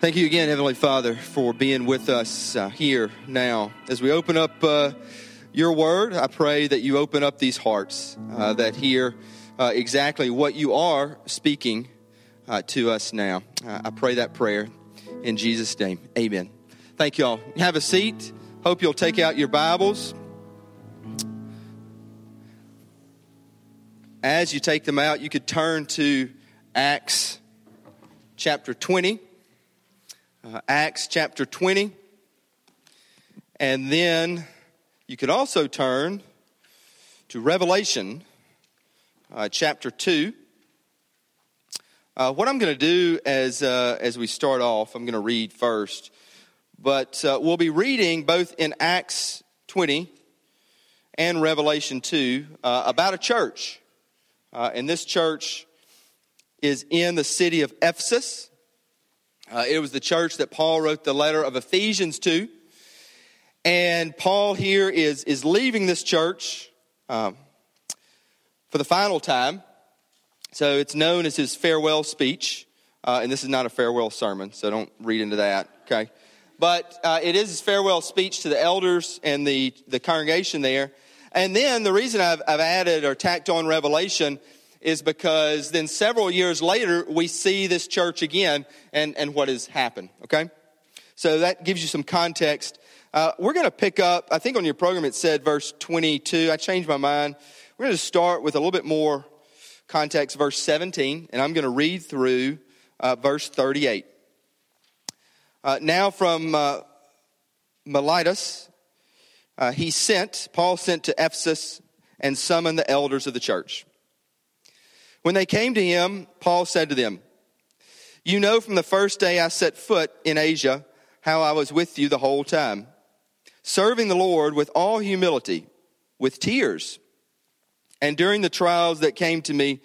Thank you again, Heavenly Father, for being with us uh, here now. As we open up uh, your word, I pray that you open up these hearts uh, that hear uh, exactly what you are speaking uh, to us now. Uh, I pray that prayer in Jesus' name. Amen. Thank you all. Have a seat. Hope you'll take out your Bibles. As you take them out, you could turn to Acts chapter 20 uh, Acts chapter 20. And then you could also turn to Revelation uh, chapter 2. Uh, what I'm going to do as, uh, as we start off, I'm going to read first. But uh, we'll be reading both in Acts 20 and Revelation 2 uh, about a church. and this church is in the city of Ephesus. Uh, it was the church that Paul wrote the letter of Ephesians to. And Paul here is, is leaving this church um, for the final time. So it's known as his farewell speech. Uh, and this is not a farewell sermon, so don't read into that, okay? But uh, it is his farewell speech to the elders and the, the congregation there. And then the reason I've, I've added or tacked on Revelation is because then several years later, we see this church again and, and what has happened, okay? So that gives you some context. Uh, we're going to pick up, I think on your program it said verse 22. I changed my mind. We're going to start with a little bit more context, verse 17, and I'm going to read through uh, verse 38. Uh, now from uh, Miletus, uh, he sent, Paul sent to Ephesus and summoned the elders of the church. When they came to him, Paul said to them, You know from the first day I set foot in Asia how I was with you the whole time, serving the Lord with all humility, with tears, and during the trials that came to me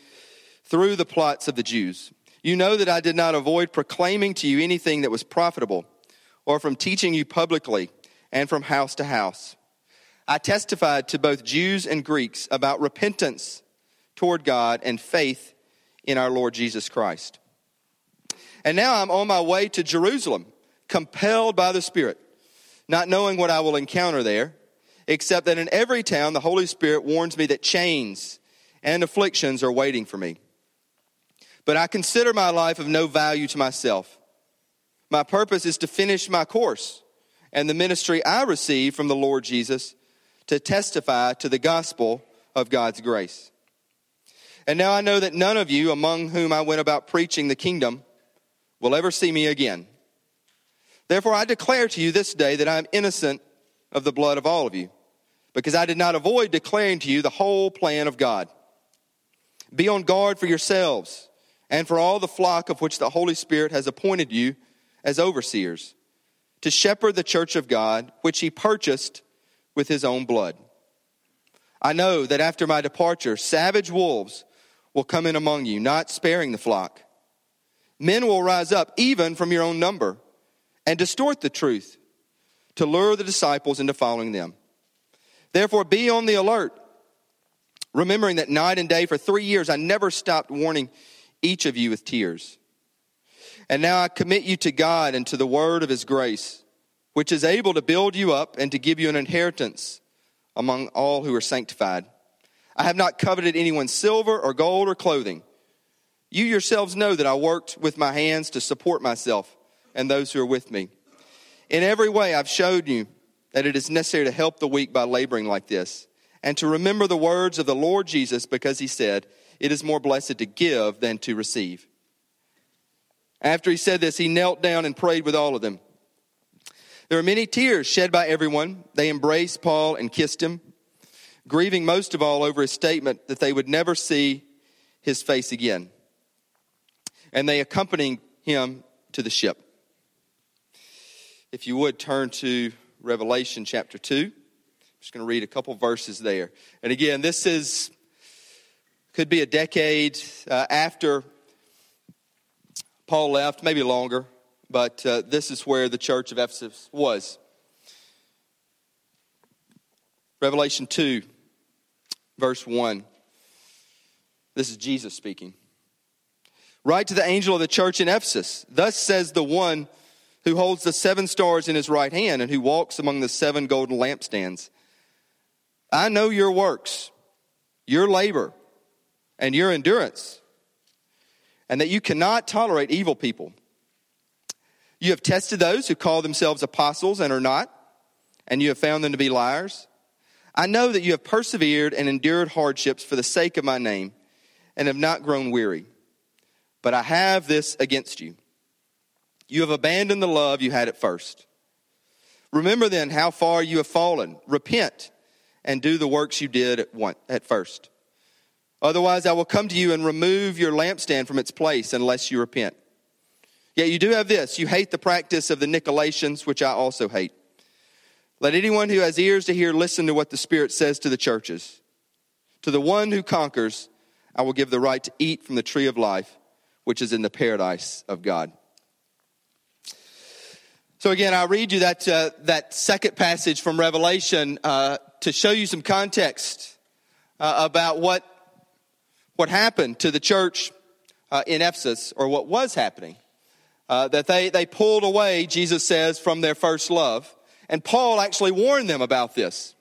through the plots of the Jews. You know that I did not avoid proclaiming to you anything that was profitable, or from teaching you publicly and from house to house. I testified to both Jews and Greeks about repentance toward God and faith in our Lord Jesus Christ. And now I'm on my way to Jerusalem, compelled by the Spirit, not knowing what I will encounter there, except that in every town the Holy Spirit warns me that chains and afflictions are waiting for me. But I consider my life of no value to myself. My purpose is to finish my course and the ministry I receive from the Lord Jesus to testify to the gospel of God's grace. And now I know that none of you among whom I went about preaching the kingdom will ever see me again. Therefore, I declare to you this day that I am innocent of the blood of all of you, because I did not avoid declaring to you the whole plan of God. Be on guard for yourselves and for all the flock of which the Holy Spirit has appointed you as overseers, to shepherd the church of God, which he purchased with his own blood. I know that after my departure, savage wolves will come in among you, not sparing the flock. Men will rise up, even from your own number, and distort the truth to lure the disciples into following them. Therefore, be on the alert, remembering that night and day for three years I never stopped warning each of you with tears. And now I commit you to God and to the word of his grace, which is able to build you up and to give you an inheritance among all who are sanctified. I have not coveted anyone's silver or gold or clothing. You yourselves know that I worked with my hands to support myself and those who are with me. In every way, I've showed you that it is necessary to help the weak by laboring like this, and to remember the words of the Lord Jesus, because he said, It is more blessed to give than to receive. After he said this, he knelt down and prayed with all of them. There were many tears shed by everyone. They embraced Paul and kissed him grieving most of all over his statement that they would never see his face again. And they accompanied him to the ship. If you would turn to Revelation chapter 2. I'm just going to read a couple verses there. And again, this is could be a decade uh, after Paul left, maybe longer, but uh, this is where the church of Ephesus was. Revelation 2, verse 1. This is Jesus speaking. Write to the angel of the church in Ephesus. Thus says the one who holds the seven stars in his right hand and who walks among the seven golden lampstands. I know your works, your labor, and your endurance, and that you cannot tolerate evil people. You have tested those who call themselves apostles and are not, and you have found them to be liars. I know that you have persevered and endured hardships for the sake of my name, and have not grown weary. But I have this against you you have abandoned the love you had at first. Remember then how far you have fallen. Repent and do the works you did at, one, at first. Otherwise, I will come to you and remove your lampstand from its place unless you repent. Yet you do have this you hate the practice of the Nicolaitans, which I also hate. Let anyone who has ears to hear listen to what the Spirit says to the churches. To the one who conquers, I will give the right to eat from the tree of life, which is in the paradise of God. So again, I read you that uh, that second passage from Revelation uh, to show you some context uh, about what what happened to the church uh, in Ephesus, or what was happening. Uh, that they they pulled away, Jesus says, from their first love, and Paul actually warned them about this.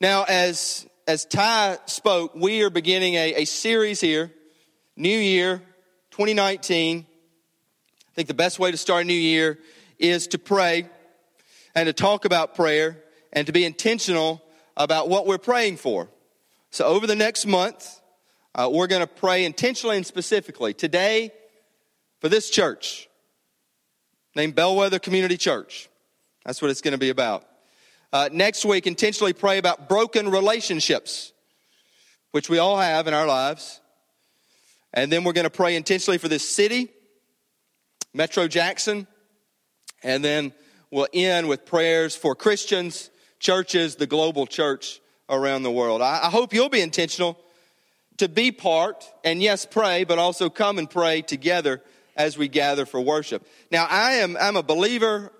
Now, as as Ty spoke, we are beginning a, a series here, New Year, 2019 I think the best way to start a new year is to pray and to talk about prayer and to be intentional about what we're praying for. So, over the next month, uh, we're going to pray intentionally and specifically. Today, for this church, named Bellwether Community Church. That's what it's going to be about. Uh, next week, intentionally pray about broken relationships, which we all have in our lives. And then we're going to pray intentionally for this city Metro Jackson. And then we'll end with prayers for Christians, churches, the global church around the world. I, I hope you'll be intentional to be part and yes, pray, but also come and pray together as we gather for worship. Now, I am I'm a believer,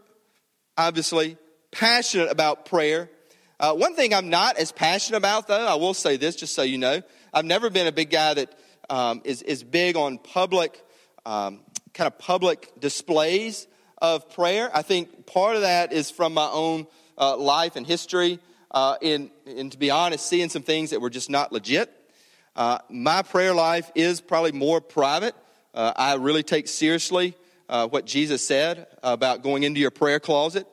obviously, passionate about prayer. Uh, one thing I'm not as passionate about, though, I will say this just so you know, I've never been a big guy that um, is is big on public um, kind of public displays of prayer. I think part of that is from my own uh, life and history, uh, in, and to be honest, seeing some things that were just not legit. Uh, my prayer life is probably more private. Uh, I really take seriously uh, what Jesus said about going into your prayer closet.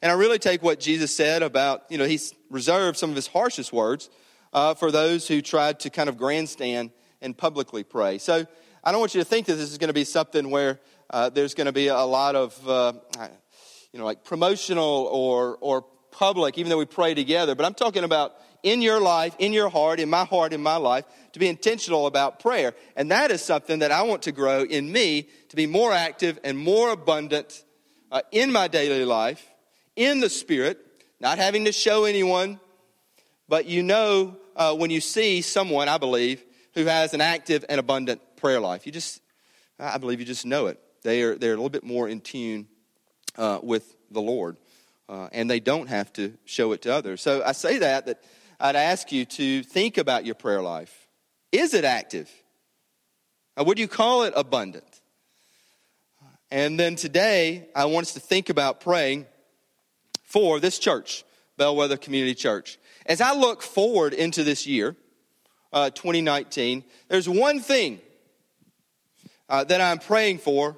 And I really take what Jesus said about, you know, he's reserved some of his harshest words uh, for those who tried to kind of grandstand and publicly pray. So I don't want you to think that this is going to be something where uh, there's going to be a lot of, uh, you know, like promotional or, or public, even though we pray together. But I'm talking about in your life, in your heart, in my heart, in my life, to be intentional about prayer. And that is something that I want to grow in me to be more active and more abundant uh, in my daily life, in the Spirit, not having to show anyone, but you know uh, when you see someone, I believe, who has an active and abundant prayer life. You just, I believe you just know it. They are, they're a little bit more in tune uh, with the Lord. Uh, and they don't have to show it to others. So I say that, that I'd ask you to think about your prayer life. Is it active? Or would you call it abundant? And then today, I want us to think about praying for this church, Bellwether Community Church. As I look forward into this year, uh, 2019, there's one thing uh, that I'm praying for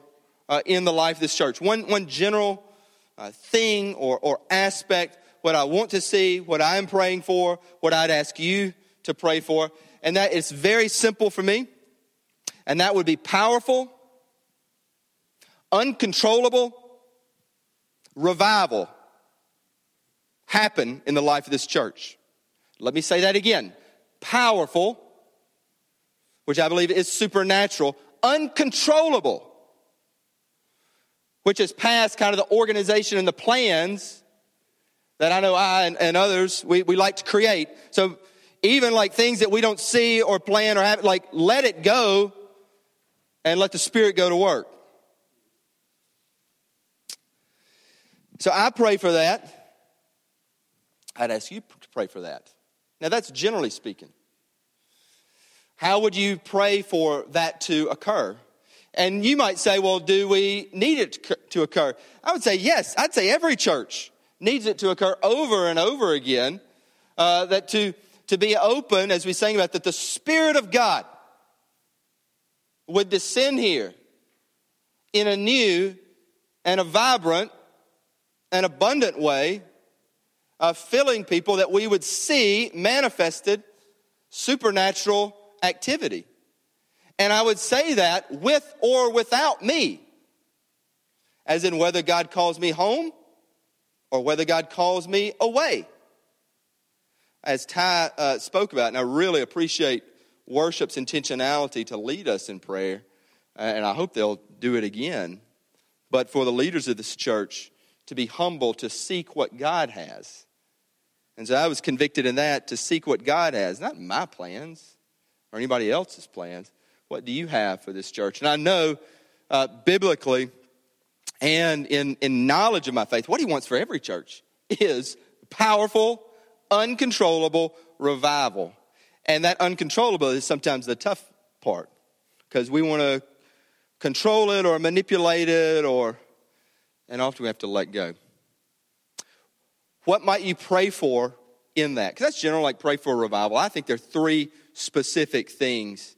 uh, in the life of this church. One, one general uh, thing or, or aspect, what I want to see, what I'm praying for, what I'd ask you to pray for. And that is very simple for me. And that would be powerful, uncontrollable revival happen in the life of this church. Let me say that again. Powerful, which I believe is supernatural, uncontrollable, which is past kind of the organization and the plans that I know I and, and others, we, we like to create. So even like things that we don't see or plan or have, like let it go and let the Spirit go to work. So I pray for that. I'd ask you to pray for that. Now, that's generally speaking. How would you pray for that to occur? And you might say, well, do we need it to occur? I would say yes. I'd say every church needs it to occur over and over again. Uh, that to, to be open, as we sang about, that the Spirit of God would descend here in a new and a vibrant and abundant way, uh, filling people that we would see manifested supernatural activity. And I would say that with or without me, as in whether God calls me home or whether God calls me away. As Ty uh, spoke about, and I really appreciate worship's intentionality to lead us in prayer, and I hope they'll do it again. But for the leaders of this church to be humble, to seek what God has. And so I was convicted in that to seek what God has, not my plans or anybody else's plans. What do you have for this church? And I know uh, biblically and in, in knowledge of my faith, what he wants for every church is powerful, uncontrollable revival. And that uncontrollable is sometimes the tough part because we want to control it or manipulate it or and often we have to let go. What might you pray for in that? Because that's general, like pray for a revival. I think there are three specific things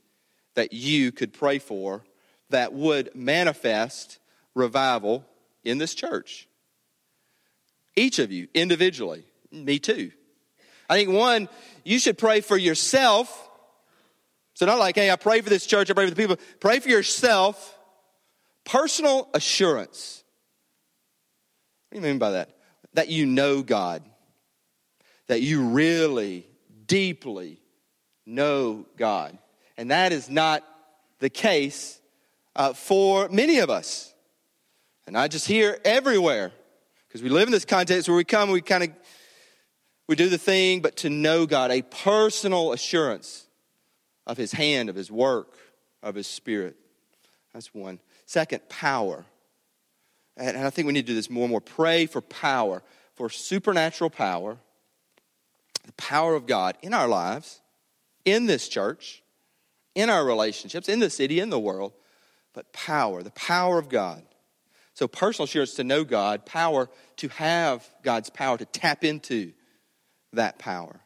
that you could pray for that would manifest revival in this church. Each of you individually, me too. I think one, you should pray for yourself. So, not like, hey, I pray for this church, I pray for the people. Pray for yourself. Personal assurance. What do you mean by that? That you know God. That you really, deeply know God. And that is not the case uh, for many of us. And I just hear everywhere because we live in this context where we come, we kind of we do the thing, but to know God, a personal assurance of His hand, of His work, of His Spirit. That's one. Second, power. And I think we need to do this more and more. Pray for power, for supernatural power, the power of God in our lives, in this church, in our relationships, in the city, in the world, but power, the power of God. So, personal assurance to know God, power to have God's power, to tap into that power.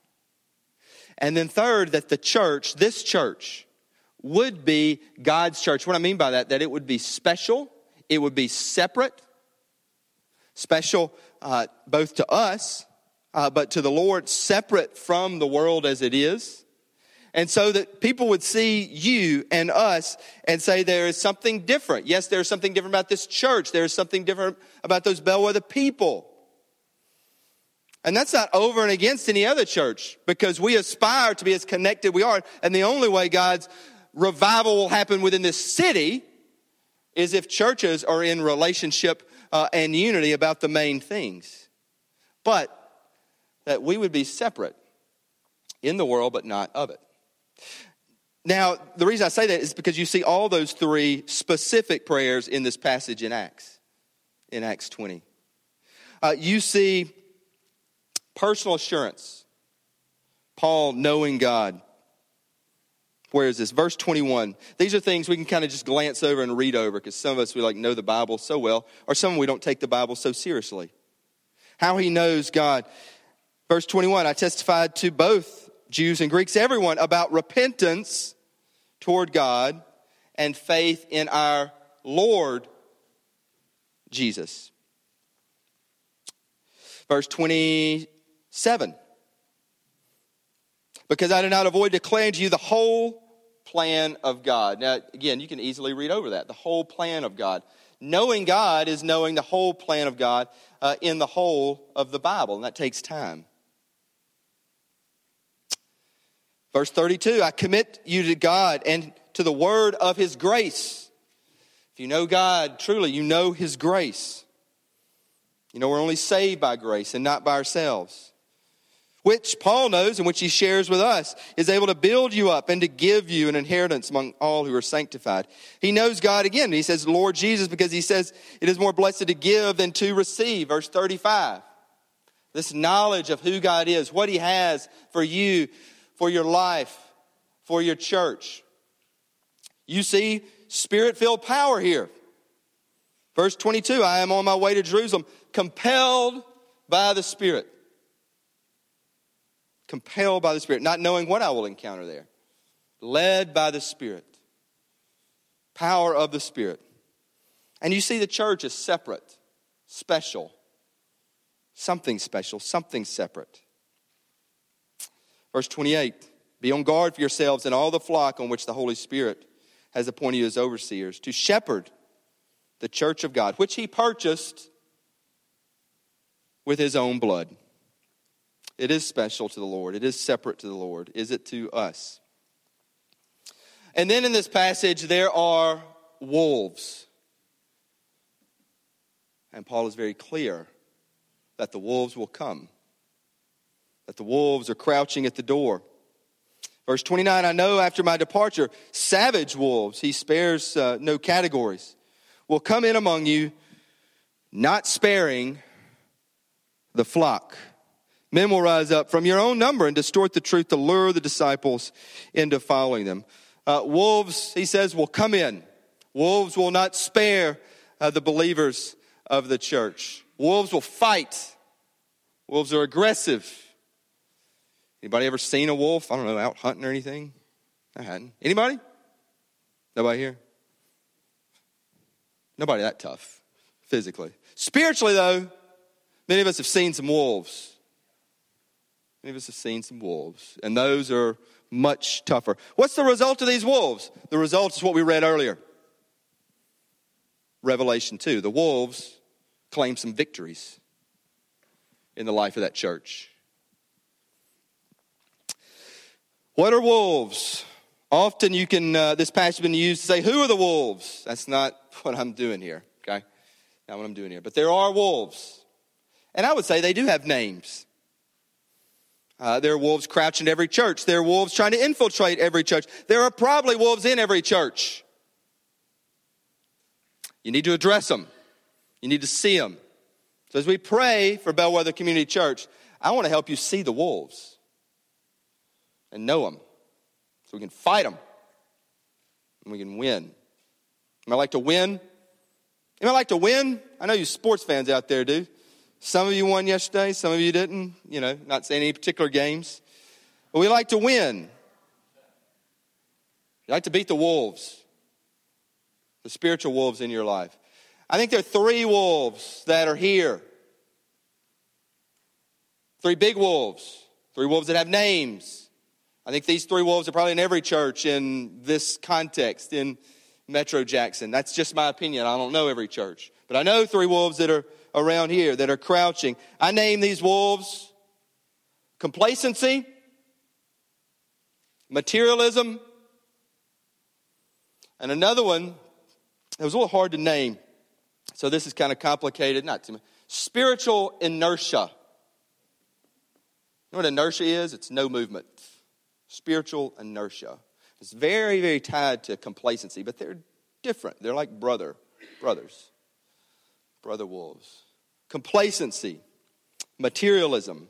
And then, third, that the church, this church, would be God's church. What I mean by that, that it would be special, it would be separate, special uh, both to us, uh, but to the Lord, separate from the world as it is. And so that people would see you and us and say there is something different. Yes, there's something different about this church. There's something different about those bellwether people. And that's not over and against any other church because we aspire to be as connected we are. And the only way God's revival will happen within this city is if churches are in relationship uh, and unity about the main things. But that we would be separate in the world, but not of it. Now, the reason I say that is because you see all those three specific prayers in this passage in Acts, in Acts 20. Uh, you see personal assurance, Paul knowing God where is this? Verse 21. These are things we can kind of just glance over and read over because some of us, we like know the Bible so well, or some we don't take the Bible so seriously. How he knows God. Verse 21 I testified to both Jews and Greeks, everyone, about repentance toward God and faith in our Lord Jesus. Verse 27 because I did not avoid declaring to you the whole plan of God. Now, again, you can easily read over that. The whole plan of God. Knowing God is knowing the whole plan of God uh, in the whole of the Bible, and that takes time. Verse 32 I commit you to God and to the word of his grace. If you know God, truly, you know his grace. You know, we're only saved by grace and not by ourselves which Paul knows and which he shares with us, is able to build you up and to give you an inheritance among all who are sanctified. He knows God again. He says, Lord Jesus, because he says it is more blessed to give than to receive. Verse 35. This knowledge of who God is, what he has for you, for your life, for your church. You see spirit filled power here. Verse 22 I am on my way to Jerusalem, compelled by the Spirit. Compelled by the Spirit, not knowing what I will encounter there. Led by the Spirit. Power of the Spirit. And you see the church is separate, special. Something special, something separate. Verse 28 Be on guard for yourselves and all the flock on which the Holy Spirit has appointed you as overseers, to shepherd the church of God, which he purchased with his own blood. It is special to the Lord, it is separate to the Lord. Is it to us? And then in this passage, there are wolves. And Paul is very clear that the wolves will come, that the wolves are crouching at the door. Verse 29 I know after my departure, savage wolves, he spares uh, no categories will come in among you, not sparing the flock. Men will rise up from your own number and distort the truth to lure the disciples into following them. Uh, wolves, he says, will come in. Wolves will not spare uh, the believers of the church. Wolves will fight. Wolves are aggressive. Anybody ever seen a wolf? I don't know, out hunting or anything? I hadn't. Anybody? Nobody here? Nobody that tough physically. Spiritually, though, many of us have seen some wolves. Many of us have seen some wolves, and those are much tougher. What's the result of these wolves? The result is what we read earlier Revelation 2. The wolves claim some victories in the life of that church. What are wolves? Often you can, uh, this passage has been used to say, Who are the wolves? That's not what I'm doing here, okay? Not what I'm doing here. But there are wolves. And I would say they do have names. Uh, there are wolves crouching in every church. There are wolves trying to infiltrate every church. There are probably wolves in every church. You need to address them, you need to see them. So, as we pray for Bellwether Community Church, I want to help you see the wolves and know them so we can fight them and we can win. Am I like to win? Am I like to win? I know you sports fans out there do. Some of you won yesterday, some of you didn't. You know, not saying any particular games. But we like to win. You like to beat the wolves, the spiritual wolves in your life. I think there are three wolves that are here. Three big wolves. Three wolves that have names. I think these three wolves are probably in every church in this context in Metro Jackson. That's just my opinion. I don't know every church. But I know three wolves that are around here that are crouching. I name these wolves complacency, materialism, and another one it was a little hard to name. So this is kind of complicated, not too much. Spiritual inertia. You know what inertia is? It's no movement spiritual inertia. It's very, very tied to complacency, but they're different. They're like brother, brothers, brother wolves. Complacency, materialism,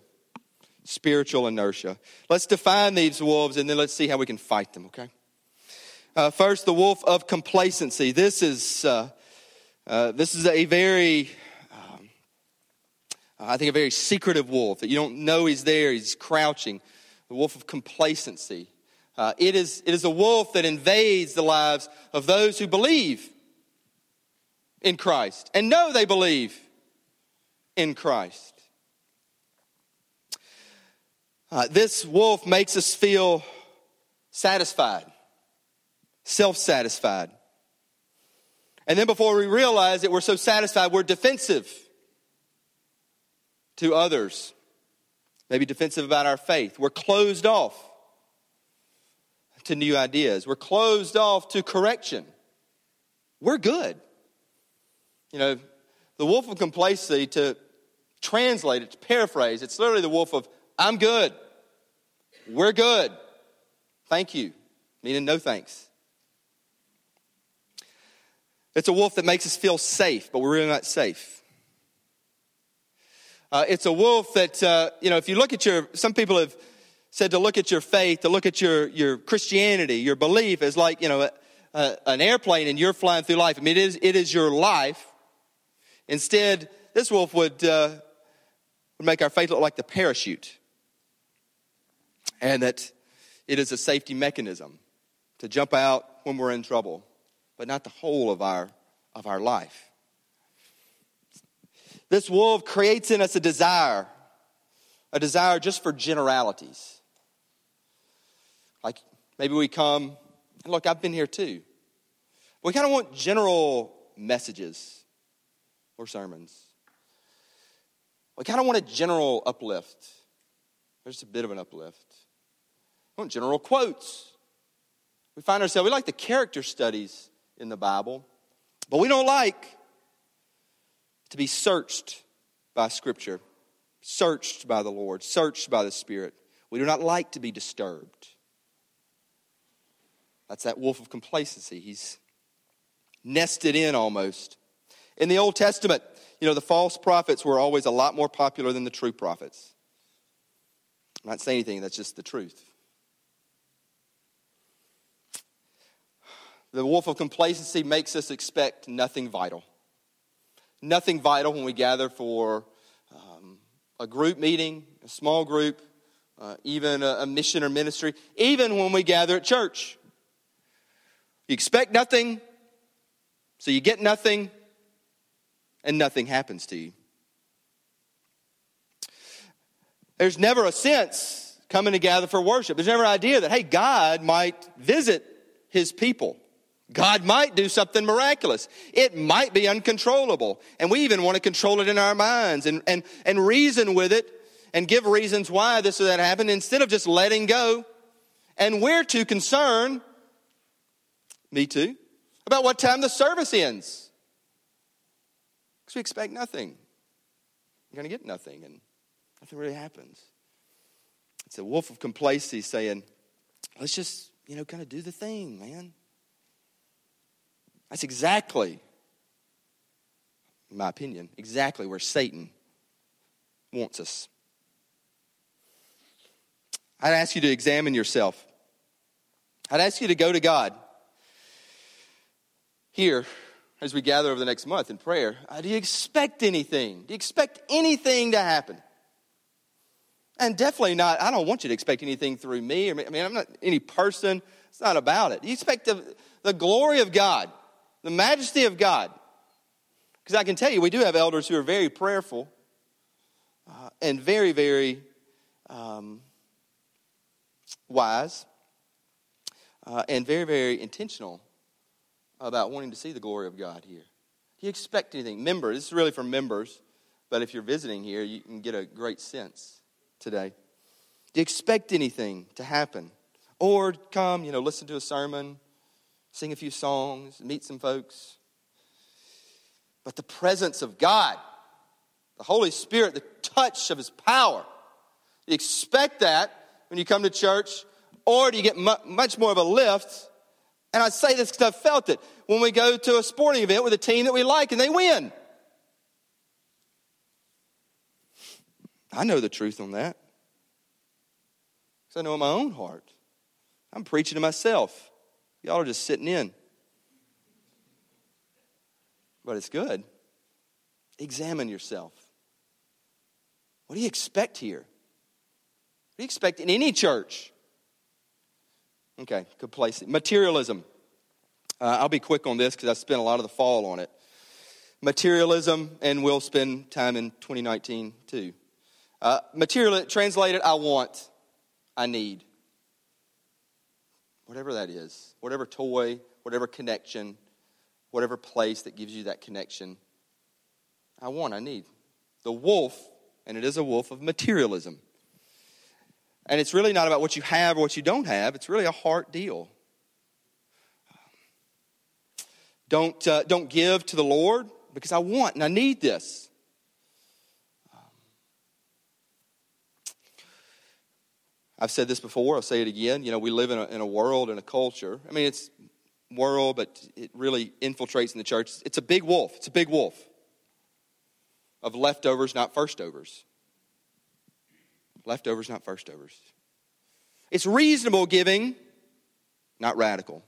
spiritual inertia. Let's define these wolves and then let's see how we can fight them, okay? Uh, first, the wolf of complacency. This is, uh, uh, this is a very, um, I think, a very secretive wolf that you don't know he's there. He's crouching the wolf of complacency. Uh, it, is, it is a wolf that invades the lives of those who believe in Christ and know they believe in Christ. Uh, this wolf makes us feel satisfied, self satisfied. And then before we realize that we're so satisfied, we're defensive to others maybe defensive about our faith. We're closed off to new ideas. We're closed off to correction. We're good. You know, the wolf of complacency, to translate it, to paraphrase, it's literally the wolf of, I'm good. We're good. Thank you. Meaning no thanks. It's a wolf that makes us feel safe, but we're really not safe. Uh, it's a wolf that, uh, you know, if you look at your, some people have said to look at your faith, to look at your, your Christianity, your belief as like, you know, a, a, an airplane and you're flying through life. I mean, it is, it is your life Instead, this wolf would, uh, would make our faith look like the parachute, and that it is a safety mechanism to jump out when we're in trouble, but not the whole of our, of our life. This wolf creates in us a desire, a desire just for generalities. Like maybe we come, and look, I've been here too. We kind of want general messages or sermons. We kind of want a general uplift. There's a bit of an uplift. We want general quotes. We find ourselves, we like the character studies in the Bible, but we don't like to be searched by Scripture, searched by the Lord, searched by the Spirit. We do not like to be disturbed. That's that wolf of complacency. He's nested in almost. In the Old Testament, you know, the false prophets were always a lot more popular than the true prophets. I'm not saying anything, that's just the truth. The wolf of complacency makes us expect nothing vital. Nothing vital when we gather for um, a group meeting, a small group, uh, even a, a mission or ministry, even when we gather at church. You expect nothing, so you get nothing, and nothing happens to you. There's never a sense coming together for worship. There's never an idea that, hey, God might visit his people. God might do something miraculous. It might be uncontrollable. And we even want to control it in our minds and, and, and reason with it and give reasons why this or that happened instead of just letting go. And we're too concerned, me too, about what time the service ends. Because we expect nothing. You're going to get nothing, and nothing really happens. It's a wolf of complacency saying, let's just, you know, kind of do the thing, man. That's exactly, in my opinion, exactly where Satan wants us. I'd ask you to examine yourself. I'd ask you to go to God here as we gather over the next month in prayer. Uh, do you expect anything? Do you expect anything to happen? And definitely not, I don't want you to expect anything through me. Or, I mean, I'm not any person. It's not about it. You expect the, the glory of God the majesty of God. Because I can tell you, we do have elders who are very prayerful uh, and very, very um, wise uh, and very, very intentional about wanting to see the glory of God here. Do you expect anything? Members, this is really for members, but if you're visiting here, you can get a great sense today. Do you expect anything to happen? Or come, you know, listen to a sermon, sing a few songs, meet some folks. But the presence of God, the Holy Spirit, the touch of His power, you expect that when you come to church, or do you get much more of a lift? And I say this because I've felt it when we go to a sporting event with a team that we like and they win. I know the truth on that. Because I know in my own heart. I'm preaching to myself. Y'all are just sitting in. But it's good. Examine yourself. What do you expect here? What do you expect in any church? Okay, complacency. Materialism. Uh, I'll be quick on this because I spent a lot of the fall on it. Materialism, and we'll spend time in 2019 too. Uh, material, translated, I want, I need whatever that is, whatever toy, whatever connection, whatever place that gives you that connection. I want, I need. The wolf, and it is a wolf of materialism. And it's really not about what you have or what you don't have, it's really a heart deal. Don't, uh, don't give to the Lord because I want and I need this. I've said this before, I'll say it again. You know, we live in a, in a world and a culture. I mean, it's world, but it really infiltrates in the church. It's a big wolf. It's a big wolf of leftovers, not first overs. Leftovers, not first overs. It's reasonable giving, not radical.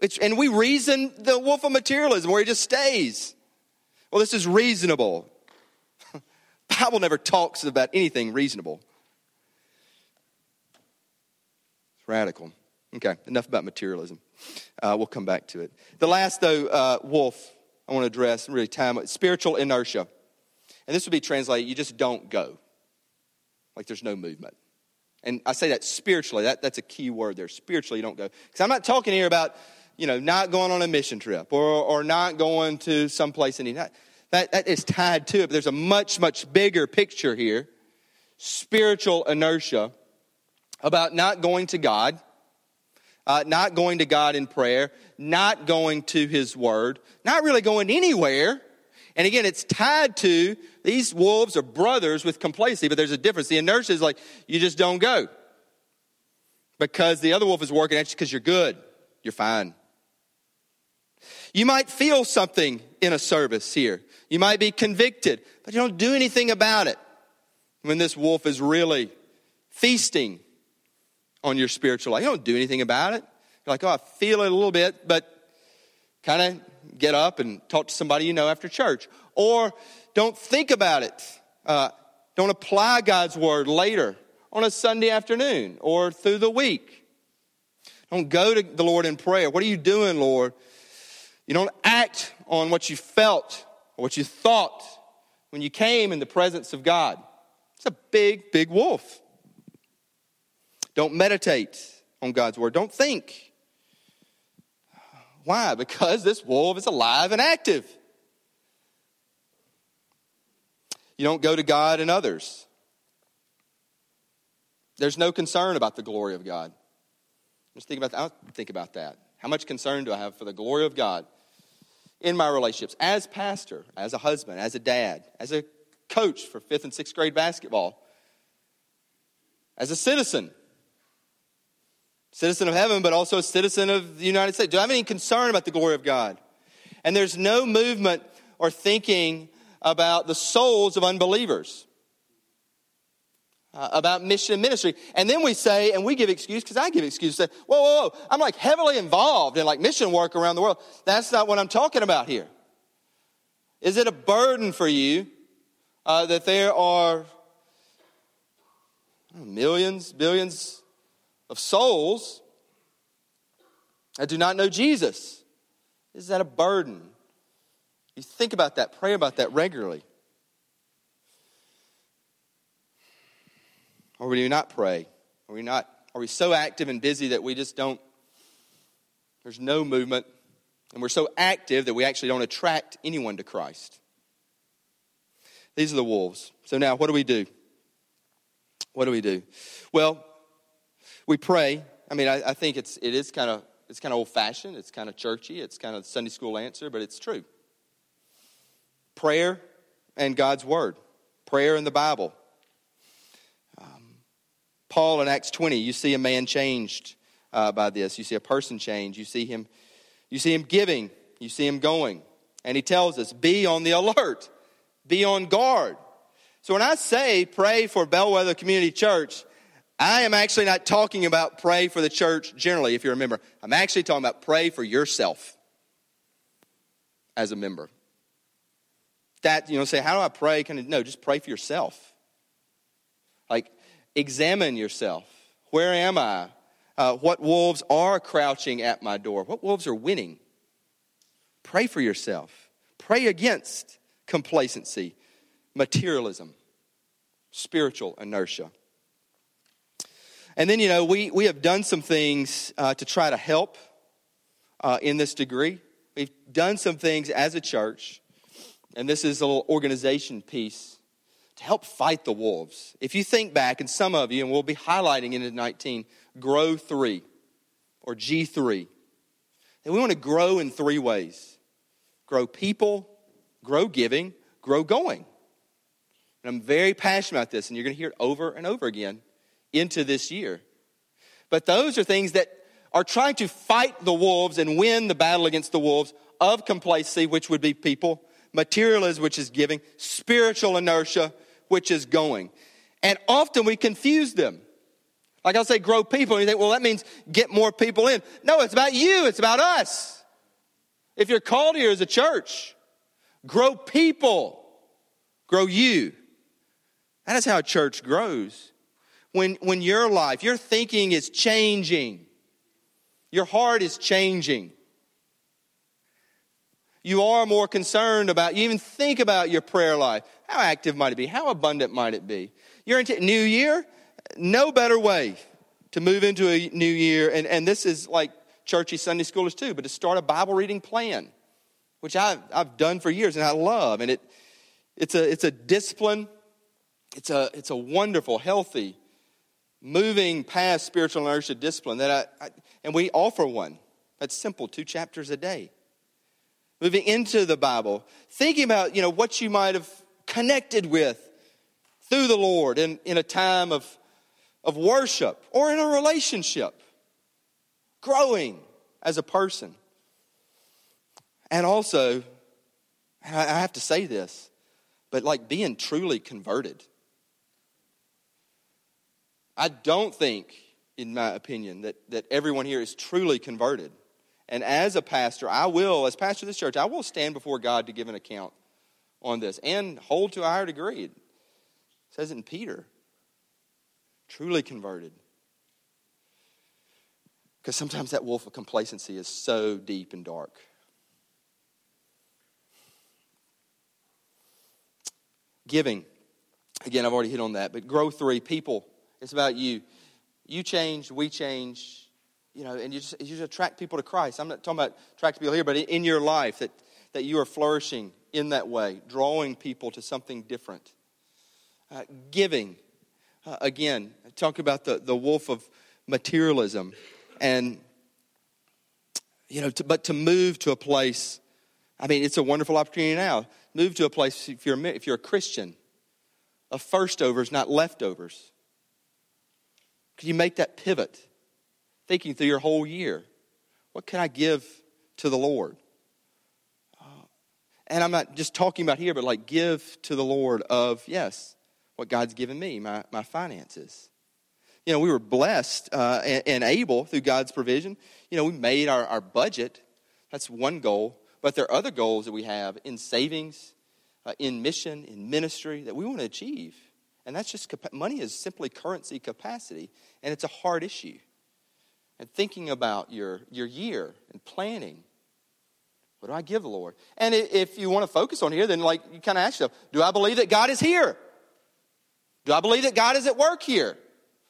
It's, and we reason the wolf of materialism where he just stays. Well, this is reasonable. Bible never talks about anything reasonable. It's radical. Okay, enough about materialism. Uh, we'll come back to it. The last, though, uh, wolf I want to address, really time, spiritual inertia. And this would be translated, you just don't go. Like there's no movement. And I say that spiritually, that, that's a key word there. Spiritually, you don't go. Because I'm not talking here about, you know, not going on a mission trip or, or not going to someplace the that, that is tied to it. But there's a much, much bigger picture here spiritual inertia about not going to God, uh, not going to God in prayer, not going to His Word, not really going anywhere. And again, it's tied to these wolves are brothers with complacency, but there's a difference. The inertia is like, you just don't go. Because the other wolf is working at you because you're good, you're fine. You might feel something in a service here. You might be convicted, but you don't do anything about it when this wolf is really feasting on your spiritual life. You don't do anything about it. You're like, oh, I feel it a little bit, but kind of get up and talk to somebody you know after church. Or don't think about it. Uh, don't apply God's word later on a Sunday afternoon or through the week. Don't go to the Lord in prayer. What are you doing, Lord? You don't act on what you felt or what you thought when you came in the presence of God. It's a big, big wolf. Don't meditate on God's word. Don't think. Why? Because this wolf is alive and active. You don't go to God and others. There's no concern about the glory of God. Just think about that. I Think about that. How much concern do I have for the glory of God in my relationships as pastor, as a husband, as a dad, as a coach for fifth and sixth grade basketball, as a citizen, citizen of heaven, but also a citizen of the United States? Do I have any concern about the glory of God? And there's no movement or thinking about the souls of unbelievers, uh, about mission and ministry. And then we say, and we give excuse, because I give excuse, say, whoa, whoa, whoa, I'm like heavily involved in like mission work around the world. That's not what I'm talking about here. Is it a burden for you uh, that there are millions, billions of souls that do not know Jesus? Is that a burden? You think about that, pray about that regularly. Or do we not pray? Are we not are we so active and busy that we just don't there's no movement and we're so active that we actually don't attract anyone to Christ. These are the wolves. So now what do we do? What do we do? Well, we pray. I mean, I, I think it's it is kind of it's kind of old fashioned, it's kind of churchy, it's kind of Sunday school answer, but it's true prayer and God's Word, prayer in the Bible. Um, Paul in Acts 20, you see a man changed uh, by this. You see a person changed. You see him, you see him giving. You see him going. And he tells us, be on the alert, be on guard. So when I say pray for Bellwether Community Church, I am actually not talking about pray for the church generally, if you remember. I'm actually talking about pray for yourself as a member that, you know, say, how do I pray? Kind of, no, just pray for yourself. Like, examine yourself. Where am I? Uh, what wolves are crouching at my door? What wolves are winning? Pray for yourself. Pray against complacency, materialism, spiritual inertia. And then, you know, we, we have done some things uh, to try to help uh, in this degree. We've done some things as a church and this is a little organization piece to help fight the wolves. If you think back, and some of you, and we'll be highlighting in 19, grow three or G3. And we want to grow in three ways grow people, grow giving, grow going. And I'm very passionate about this, and you're going to hear it over and over again into this year. But those are things that are trying to fight the wolves and win the battle against the wolves of complacency, which would be people, materialism, which is giving, spiritual inertia, which is going. And often we confuse them. Like I'll say, grow people, and you think, well, that means get more people in. No, it's about you, it's about us. If you're called here as a church, Grow people. Grow you. That is how a church grows. When, when your life, your thinking is changing, your heart is changing. You are more concerned about, you even think about your prayer life. How active might it be? How abundant might it be? You're into new year, no better way to move into a new year. And, and this is like churchy Sunday schoolers too, but to start a Bible reading plan, which I've, I've done for years and I love. And it, it's, a, it's a discipline, it's a, it's a wonderful, healthy, moving past spiritual inertia discipline that I, I and we offer one. That's simple, two chapters a day. Moving into the Bible, thinking about, you know, what you might have connected with through the Lord in, in a time of, of worship or in a relationship, growing as a person. And also, I have to say this, but like being truly converted. I don't think, in my opinion, that, that everyone here is truly converted. And as a pastor, I will, as pastor of this church, I will stand before God to give an account on this and hold to a higher degree. It says it in Peter. Truly converted. Because sometimes that wolf of complacency is so deep and dark. Giving. Again, I've already hit on that, but grow three people. It's about you. You change, we change, you know, and you just, you just attract people to Christ. I'm not talking about attracting people here, but in your life, that, that you are flourishing in that way, drawing people to something different. Uh, giving. Uh, again, talk about the, the wolf of materialism. And, you know, to, but to move to a place, I mean, it's a wonderful opportunity now. Move to a place, if you're, if you're a Christian, of first overs, not leftovers. Could you make that pivot? Thinking through your whole year. What can I give to the Lord? Uh, and I'm not just talking about here, but like give to the Lord of, yes, what God's given me, my, my finances. You know, we were blessed uh, and, and, able through God's provision. You know, we made our, our budget. That's one goal. But there are other goals that we have in savings, uh, in mission, in ministry that we want to achieve. And that's just money is simply currency capacity, and it's a hard issue. And thinking about your, your year and planning. What do I give the Lord? And if you want to focus on here, then like you kind of ask yourself, do I believe that God is here? Do I believe that God is at work here?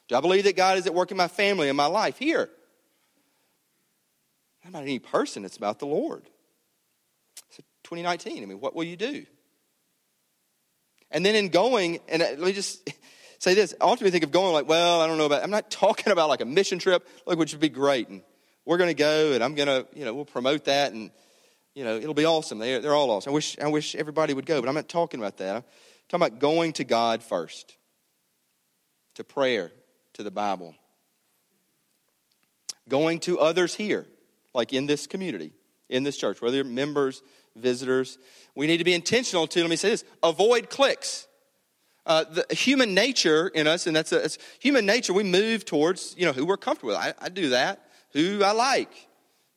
Do I believe that God is at work in my family and my life here? Not about any person, it's about the Lord. So 2019, I mean, what will you do? And then in going, and uh, let me just say this, I ultimately think of going like, well, I don't know about, I'm not talking about like a mission trip, like, which would be great. And we're going to go and I'm going to, you know, we'll promote that and, you know, it'll be awesome. They're, they're all awesome. I wish, I wish everybody would go, but I'm not talking about that. I'm talking about going to God first, to prayer, to the Bible. Going to others here, like in this community, in this church, whether you're members, visitors. We need to be intentional to, let me say this, avoid cliques. Uh, the human nature in us, and that's, a, human nature, we move towards, you know, who we're comfortable with. I, I do that. Who I like,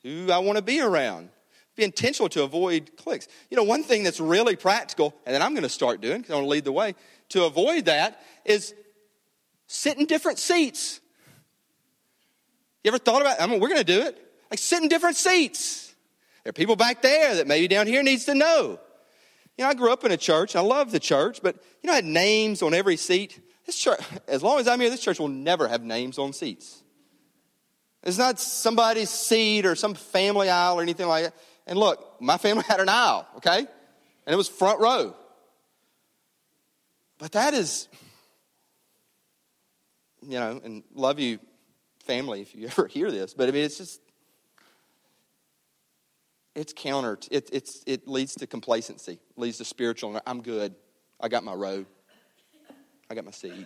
who I want to be around. Be intentional to avoid cliques. You know, one thing that's really practical, and that I'm going to start doing because I want to lead the way, to avoid that is sit in different seats. You ever thought about? I mean, we're going to do it. Like sit in different seats. There are people back there that maybe down here needs to know. You know, I grew up in a church. I love the church, but you know, I had names on every seat. This church, as long as I'm here, this church will never have names on seats. It's not somebody's seat or some family aisle or anything like that. And look, my family had an aisle, okay? And it was front row. But that is, you know, and love you, family, if you ever hear this, but I mean, it's just, it's counter. It, it's, it leads to complacency, leads to spiritual. I'm good. I got my row. I got my seat.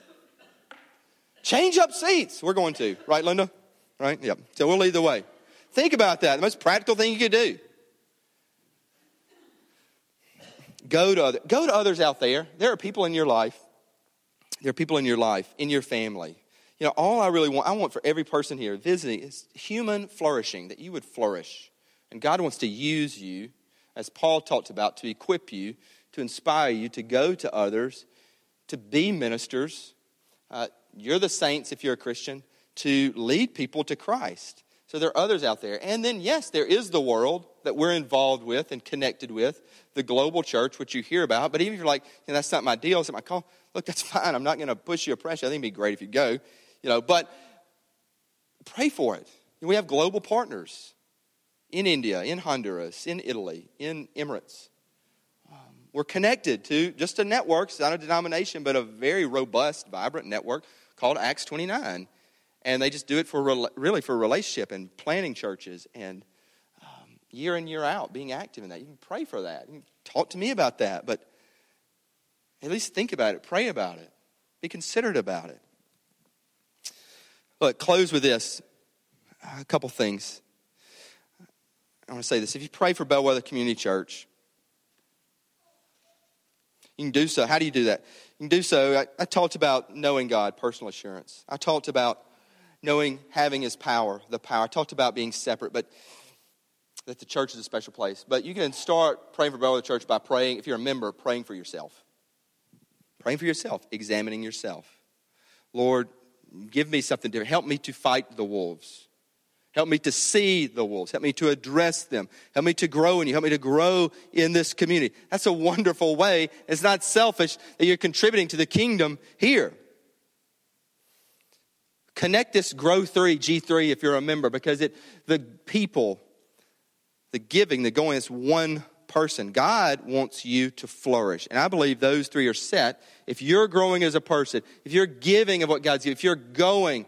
Change up seats. We're going to, right, Linda? Right? Yep. So we'll lead the way. Think about that. The most practical thing you could do. Go to other, go to others out there. There are people in your life. There are people in your life, in your family. You know, all I really want, I want for every person here visiting is human flourishing, that you would flourish and God wants to use you as Paul talked about, to equip you, to inspire you to go to others, to be ministers. Uh, you're the saints if you're a Christian, to lead people to Christ. So there are others out there. And then, yes, there is the world that we're involved with and connected with, the global church, which you hear about. But even if you're like, you know, that's not my deal, it's not my call, look, that's fine. I'm not going to push you or pressure. I think it'd be great if you go, you know, but pray for it. We have global partners in India, in Honduras, in Italy, in Emirates. Um, we're connected to just a network, it's not a denomination, but a very robust, vibrant network called Acts 29 and they just do it for really for relationship and planning churches and um, year in year out being active in that. You can pray for that. You can talk to me about that but at least think about it pray about it be considerate about it. Look close with this a couple things i want to say this if you pray for bellwether community church you can do so how do you do that you can do so I, I talked about knowing god personal assurance i talked about knowing having his power, the power. I talked about being separate, but that the church is a special place. But you can start praying for Bellwether Church by praying, if you're a member, praying for yourself. Praying for yourself, examining yourself. Lord, give me something different. Help me to fight the wolves. Help me to see the wolves. Help me to address them. Help me to grow in you. Help me to grow in this community. That's a wonderful way. It's not selfish that you're contributing to the kingdom here. Connect this Grow 3, G3, if you're a member, because it, the people, the giving, the going, is one person. God wants you to flourish. And I believe those three are set. If you're growing as a person, if you're giving of what God's given, if you're going,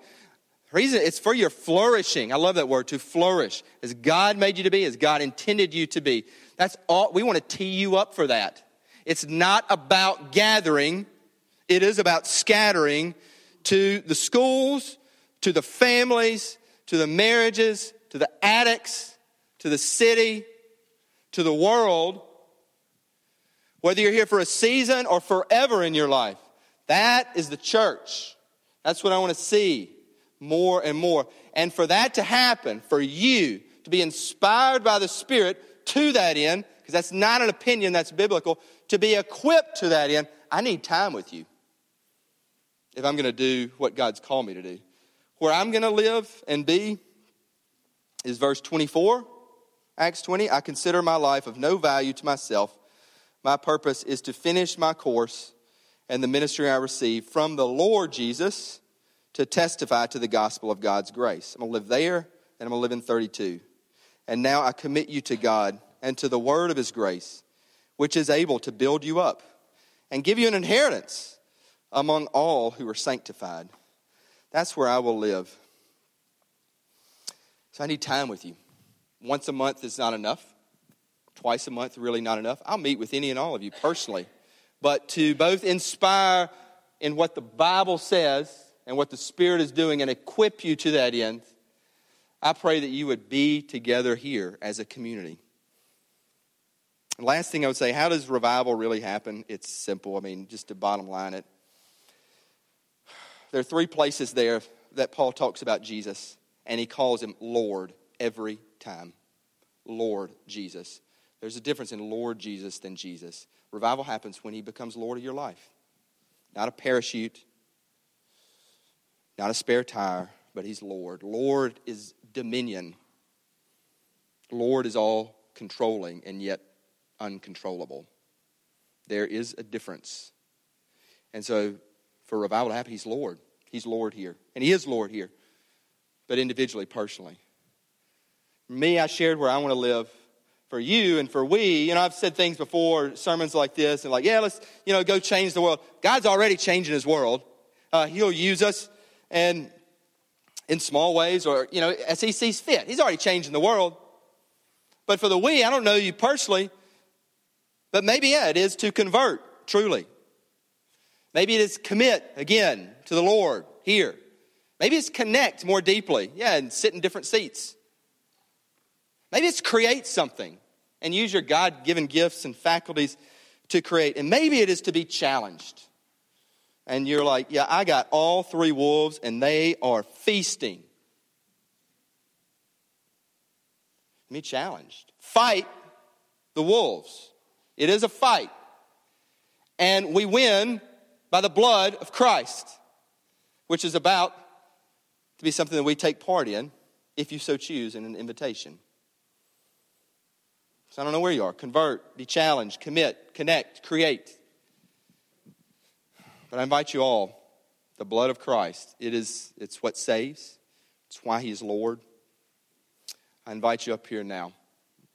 reason it's for your flourishing. I love that word, to flourish. As God made you to be, as God intended you to be. That's all we want to tee you up for that. It's not about gathering, it is about scattering to the schools, to the families, to the marriages, to the addicts, to the city, to the world, whether you're here for a season or forever in your life. That is the church. That's what I want to see more and more. And for that to happen, for you to be inspired by the Spirit to that end, because that's not an opinion, that's biblical, to be equipped to that end, I need time with you if I'm going to do what God's called me to do. Where I'm going to live and be is verse 24, Acts 20. I consider my life of no value to myself. My purpose is to finish my course and the ministry I received from the Lord Jesus to testify to the gospel of God's grace. I'm going to live there and I'm going to live in 32. And now I commit you to God and to the word of his grace, which is able to build you up and give you an inheritance among all who are sanctified. That's where I will live. So I need time with you. Once a month is not enough. Twice a month, really not enough. I'll meet with any and all of you personally. But to both inspire in what the Bible says and what the Spirit is doing and equip you to that end, I pray that you would be together here as a community. last thing I would say, how does revival really happen? It's simple. I mean, just to bottom line it, there are three places there that Paul talks about Jesus, and he calls him Lord every time. Lord Jesus. There's a difference in Lord Jesus than Jesus. Revival happens when he becomes Lord of your life. Not a parachute, not a spare tire, but he's Lord. Lord is dominion. Lord is all controlling and yet uncontrollable. There is a difference. And so for revival to happen, He's Lord. He's Lord here. And He is Lord here, but individually, personally. Me, I shared where I want to live. For you and for we, you know, I've said things before, sermons like this, and like, yeah, let's, you know, go change the world. God's already changing His world. Uh, he'll use us, and in small ways, or you know, as He sees fit. He's already changing the world. But for the we, I don't know you personally, but maybe yeah, it is to convert truly. Maybe it is commit again to the Lord here. Maybe it's connect more deeply. Yeah, and sit in different seats. Maybe it's create something and use your God given gifts and faculties to create. And maybe it is to be challenged. And you're like, yeah, I got all three wolves and they are feasting. Me challenged. Fight the wolves. It is a fight. And we win by the blood of Christ, which is about to be something that we take part in, if you so choose, in an invitation. So I don't know where you are. Convert, be challenged, commit, connect, create. But I invite you all, the blood of Christ, it is it's what saves. It's why he is Lord. I invite you up here now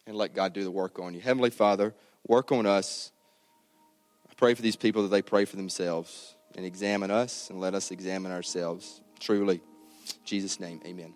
and let God do the work on you. Heavenly Father, work on us. I pray for these people that they pray for themselves and examine us and let us examine ourselves. Truly. Jesus' name, amen.